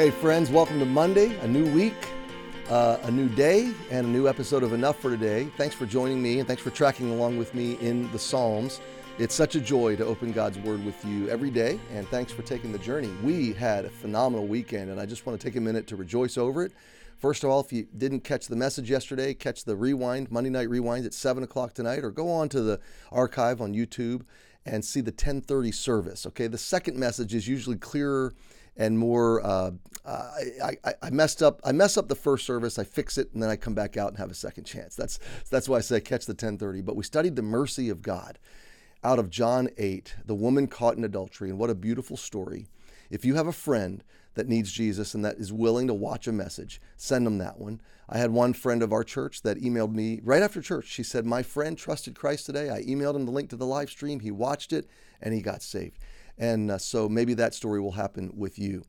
Hey, friends, welcome to Monday, a new week, uh, a new day, and a new episode of Enough for Today. Thanks for joining me, and thanks for tracking along with me in the Psalms. It's such a joy to open God's Word with you every day, and thanks for taking the journey. We had a phenomenal weekend, and I just want to take a minute to rejoice over it. First of all, if you didn't catch the message yesterday, catch the rewind, Monday Night Rewind at 7 o'clock tonight, or go on to the archive on YouTube and see the 1030 service. Okay, the second message is usually clearer and more. Uh, I, I, I, messed up. I mess up the first service. I fix it, and then I come back out and have a second chance. That's that's why I say catch the 10:30. But we studied the mercy of God out of John 8, the woman caught in adultery, and what a beautiful story. If you have a friend that needs Jesus and that is willing to watch a message, send them that one. I had one friend of our church that emailed me right after church. She said, My friend trusted Christ today. I emailed him the link to the live stream. He watched it and he got saved. And uh, so maybe that story will happen with you.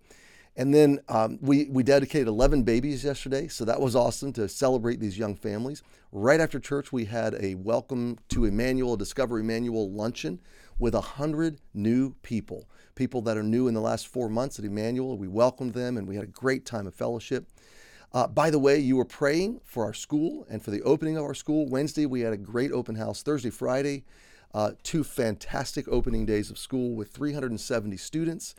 And then um, we, we dedicated 11 babies yesterday, so that was awesome to celebrate these young families. Right after church, we had a welcome to Emmanuel, Discover Emmanuel luncheon with 100 new people, people that are new in the last four months at Emmanuel. We welcomed them and we had a great time of fellowship. Uh, by the way, you were praying for our school and for the opening of our school. Wednesday, we had a great open house. Thursday, Friday, uh, two fantastic opening days of school with 370 students.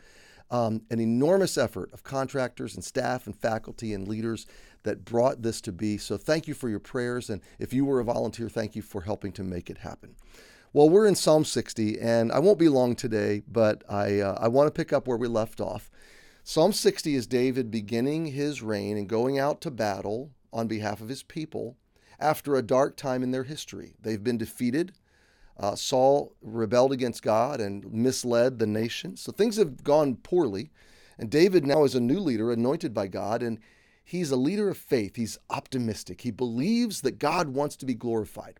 Um, an enormous effort of contractors and staff and faculty and leaders that brought this to be. So, thank you for your prayers. And if you were a volunteer, thank you for helping to make it happen. Well, we're in Psalm 60, and I won't be long today, but I, uh, I want to pick up where we left off. Psalm 60 is David beginning his reign and going out to battle on behalf of his people after a dark time in their history. They've been defeated uh, Saul rebelled against God and misled the nation. So things have gone poorly. And David now is a new leader, anointed by God, and he's a leader of faith. He's optimistic. He believes that God wants to be glorified.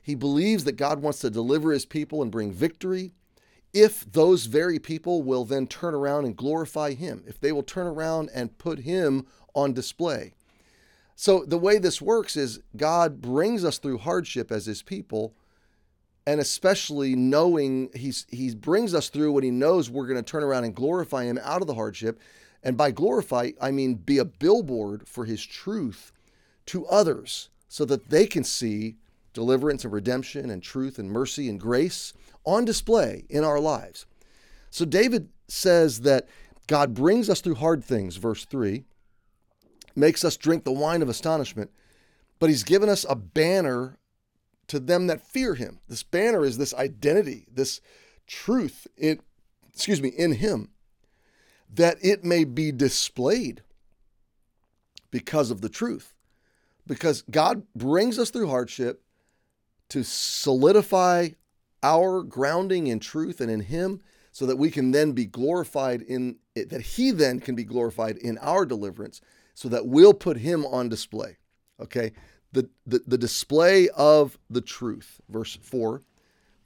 He believes that God wants to deliver his people and bring victory if those very people will then turn around and glorify him, if they will turn around and put him on display. So, the way this works is God brings us through hardship as his people and especially knowing he's he brings us through when he knows we're going to turn around and glorify him out of the hardship. And by glorify i mean be a billboard for his truth to others so that they can see deliverance and redemption and truth and mercy and grace on display in our lives. So david says that god brings us through hard things verse 3 makes us drink the wine of astonishment but he's given us a banner to them that fear him. This banner is this identity, this truth in excuse me, in him that it may be displayed because of the truth. Because God brings us through hardship to solidify our grounding in truth and in him so that we can then be glorified in it, that he then can be glorified in our deliverance so that we'll put him on display. Okay? The, the, the display of the truth. Verse 4.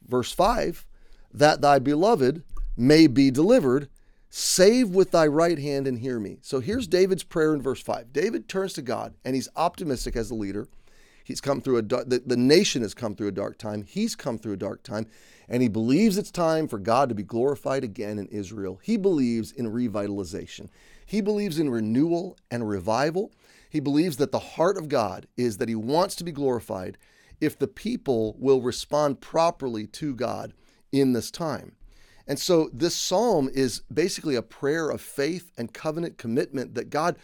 Verse 5 that thy beloved may be delivered. Save with thy right hand and hear me. So here's David's prayer in verse 5. David turns to God and he's optimistic as a leader. He's come through a the, the nation has come through a dark time. He's come through a dark time and he believes it's time for God to be glorified again in Israel. He believes in revitalization. He believes in renewal and revival. He believes that the heart of God is that he wants to be glorified if the people will respond properly to God in this time. And so this psalm is basically a prayer of faith and covenant commitment that God,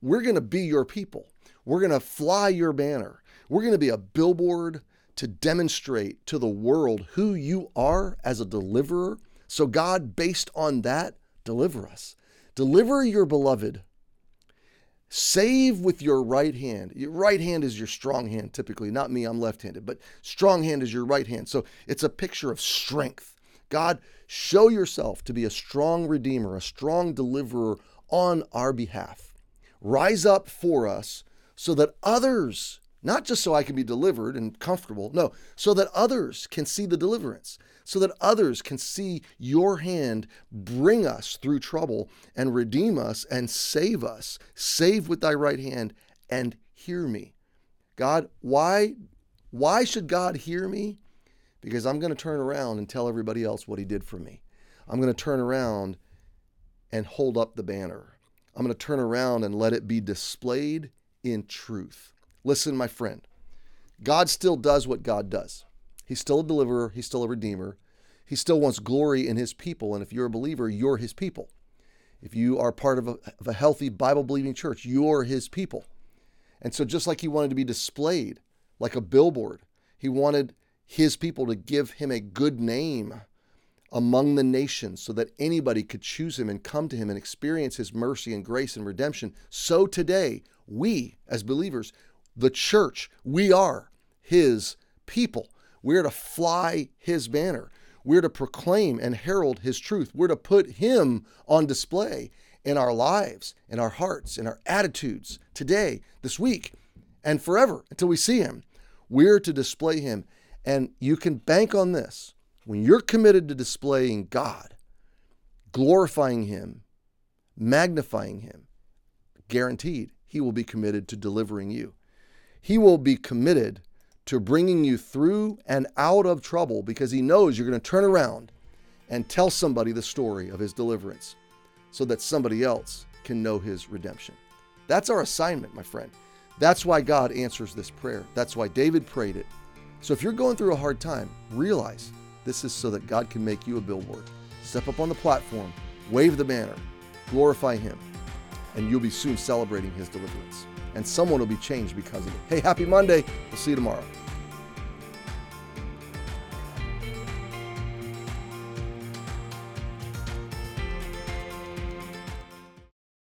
we're going to be your people. We're going to fly your banner. We're going to be a billboard to demonstrate to the world who you are as a deliverer. So, God, based on that, deliver us. Deliver your beloved Save with your right hand. Your right hand is your strong hand, typically. Not me, I'm left handed, but strong hand is your right hand. So it's a picture of strength. God, show yourself to be a strong redeemer, a strong deliverer on our behalf. Rise up for us so that others, not just so I can be delivered and comfortable, no, so that others can see the deliverance so that others can see your hand bring us through trouble and redeem us and save us. Save with thy right hand and hear me. God, why why should God hear me? Because I'm going to turn around and tell everybody else what he did for me. I'm going to turn around and hold up the banner. I'm going to turn around and let it be displayed in truth. Listen, my friend, God still does what God does. He's still a deliverer, He's still a redeemer. He still wants glory in His people. And if you're a believer, you're His people. If you are part of a, of a healthy Bible believing church, you're His people. And so, just like He wanted to be displayed like a billboard, He wanted His people to give Him a good name among the nations so that anybody could choose him and come to him and experience his mercy and grace and redemption. So today, we as believers, the church, we are his people. We're to fly his banner. We're to proclaim and herald his truth. We're to put him on display in our lives, in our hearts, in our attitudes today, this week, and forever until we see him. We're to display him. And you can bank on this when you're committed to displaying God, glorifying Him, magnifying Him, guaranteed He will be committed to delivering you. He will be committed to bringing you through and out of trouble because He knows you're going to turn around and tell somebody the story of His deliverance so that somebody else can know His redemption. That's our assignment, my friend. That's why God answers this prayer. That's why David prayed it. So if you're going through a hard time, realize this is so that God can make you a billboard. Step up on the platform, wave the banner, glorify Him, and you'll be soon celebrating His deliverance. And someone will be changed because of it. Hey, happy Monday. We'll see you tomorrow.